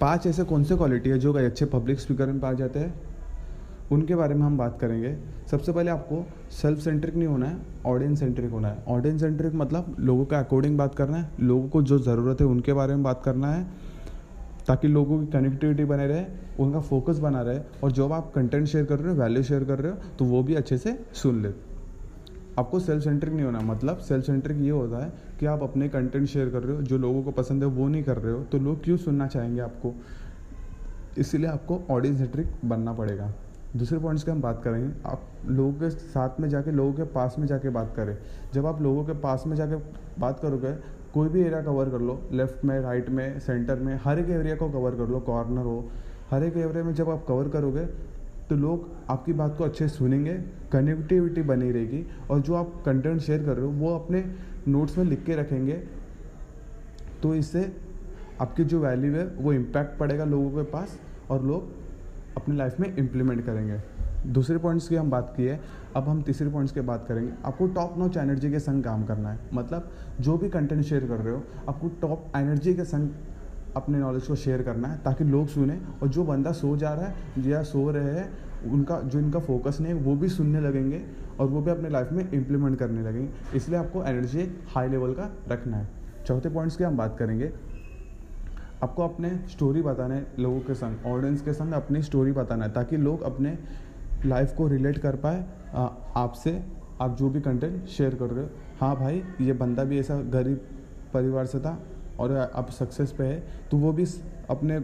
पाँच ऐसे कौन से क्वालिटी है जो अच्छे पब्लिक स्पीकर में पाए जाते हैं? उनके बारे में हम बात करेंगे। सबसे पहले आपको सेल्फ सेंट्रिक नहीं होना है ऑडियंस सेंट्रिक होना है। ऑडियंस सेंट्रिक मतलब लोगों के अकॉर्डिंग बात करना है, लोगों को जो ज़रूरत है उनके बारे में बात करना है, ताकि लोगों की कनेक्टिविटी बने रहे, उनका फोकस बना रहे, और जब आप कंटेंट शेयर कर रहे हो वैल्यू शेयर कर रहे हो तो वो भी अच्छे से सुन ले आपको सेल्फ सेंट्रिक नहीं होना मतलब सेल्फ सेंट्रिक ये होता है कि आप अपने कंटेंट शेयर कर रहे हो, जो लोगों को पसंद है वो नहीं कर रहे हो तो लोग क्यों सुनना चाहेंगे आपको? इसीलिए आपको ऑडियंस सेंट्रिक बनना पड़ेगा। दूसरे पॉइंट्स की हम बात करेंगे, आप लोगों के साथ में जाके, लोगों के पास में जाके बात करें। जब आप लोगों के पास में जाके बात करोगे, कोई भी एरिया कवर कर लो लेफ़्ट में राइट में सेंटर में, हर एक एरिया को कवर कर लो कॉर्नर हो, हर एक एरिया में जब आप कवर करोगे तो लोग आपकी बात को अच्छे सुनेंगे कनेक्टिविटी बनी रहेगी और जो आप कंटेंट शेयर कर रहे हो, वो अपने नोट्स में लिख के रखेंगे तो इससे आपकी जो वैल्यू है, वो इम्पैक्ट पड़ेगा लोगों के पास और लोग अपनी लाइफ में इम्प्लीमेंट करेंगे। दूसरे पॉइंट्स की हम बात की है, अब हम तीसरे पॉइंट्स की बात करेंगे। आपको टॉप नॉच एनर्जी के संग काम करना है। मतलब जो भी कंटेंट शेयर कर रहे हो, आपको टॉप एनर्जी के संग अपने नॉलेज को शेयर करना है, ताकि लोग सुने और जो बंदा सो जा रहा है, या सो रहे हैं, उनका, जो इनका फोकस नहीं है, वो भी सुनने लगेंगे और वो भी अपने लाइफ में इम्प्लीमेंट करने लगेंगे। इसलिए आपको एनर्जी हाई लेवल का रखना है। चौथे पॉइंट्स की हम बात करेंगे। आपको अपने स्टोरी बताना, लोगों के संग ऑडियंस के संग अपनी स्टोरी बताना है, ताकि लोग अपने लाइफ को रिलेट कर पाए आपसे आप जो भी कंटेंट शेयर कर रहे हो। हाँ भाई, ये बंदा भी ऐसा गरीब परिवार से था और आप सक्सेस पे है तो वो भी अपने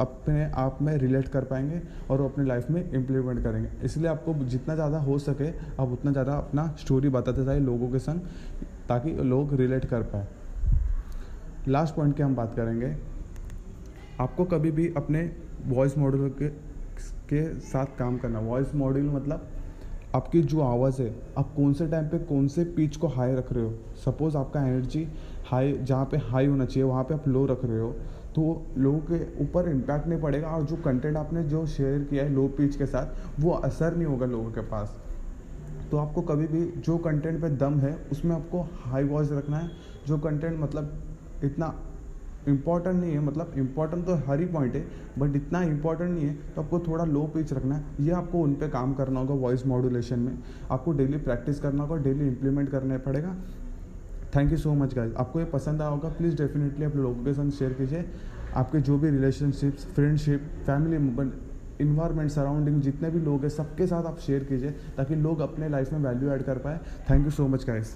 अपने आप में रिलेट कर पाएँगे और वो अपने लाइफ में इम्प्लीमेंट करेंगे। इसलिए आपको जितना ज़्यादा हो सके, आप उतना ज़्यादा अपना स्टोरी बताते जाए लोगों के संग, ताकि लोग रिलेट कर पाए। लास्ट पॉइंट की हम बात करेंगे। आपको कभी भी अपने वॉइस मॉडल के के साथ काम करना वॉइस मॉड्यूल मतलब आपकी जो आवाज़ है, आप कौन से टाइम पे कौन से पिच को हाई रख रहे हो? सपोज़ आपका एनर्जी हाई जहाँ पे हाई होना चाहिए, वहाँ पे आप लो रख रहे हो तो लोगों के ऊपर इम्पैक्ट नहीं पड़ेगा और जो कंटेंट आपने जो शेयर किया है लो पिच के साथ, वो असर नहीं होगा लोगों के पास। तो आपको कभी भी जो कंटेंट पे दम है, उसमें आपको हाई वॉइस रखना है। जो कंटेंट मतलब इतना इंपॉर्टेंट नहीं है मतलब इंपॉर्टेंट तो हर ही पॉइंट है बट इतना इंपॉर्टेंट नहीं है तो आपको थोड़ा लो पिच रखना है। ये आपको उन पर काम करना होगा वॉइस मॉड्यूलेशन में। आपको डेली प्रैक्टिस करना होगा डेली इंप्लीमेंट करना पड़ेगा। Thank you so much guys आपको ये पसंद आया होगा प्लीज़ डेफिनेटली आप लोगों के साथ शेयर कीजिए। आपके जो भी relationships friendship family environment surrounding जितने भी लोग हैं, सबके साथ आप शेयर कीजिए, ताकि लोग अपने लाइफ में वैल्यू ऐड कर पाए। Thank you so much guys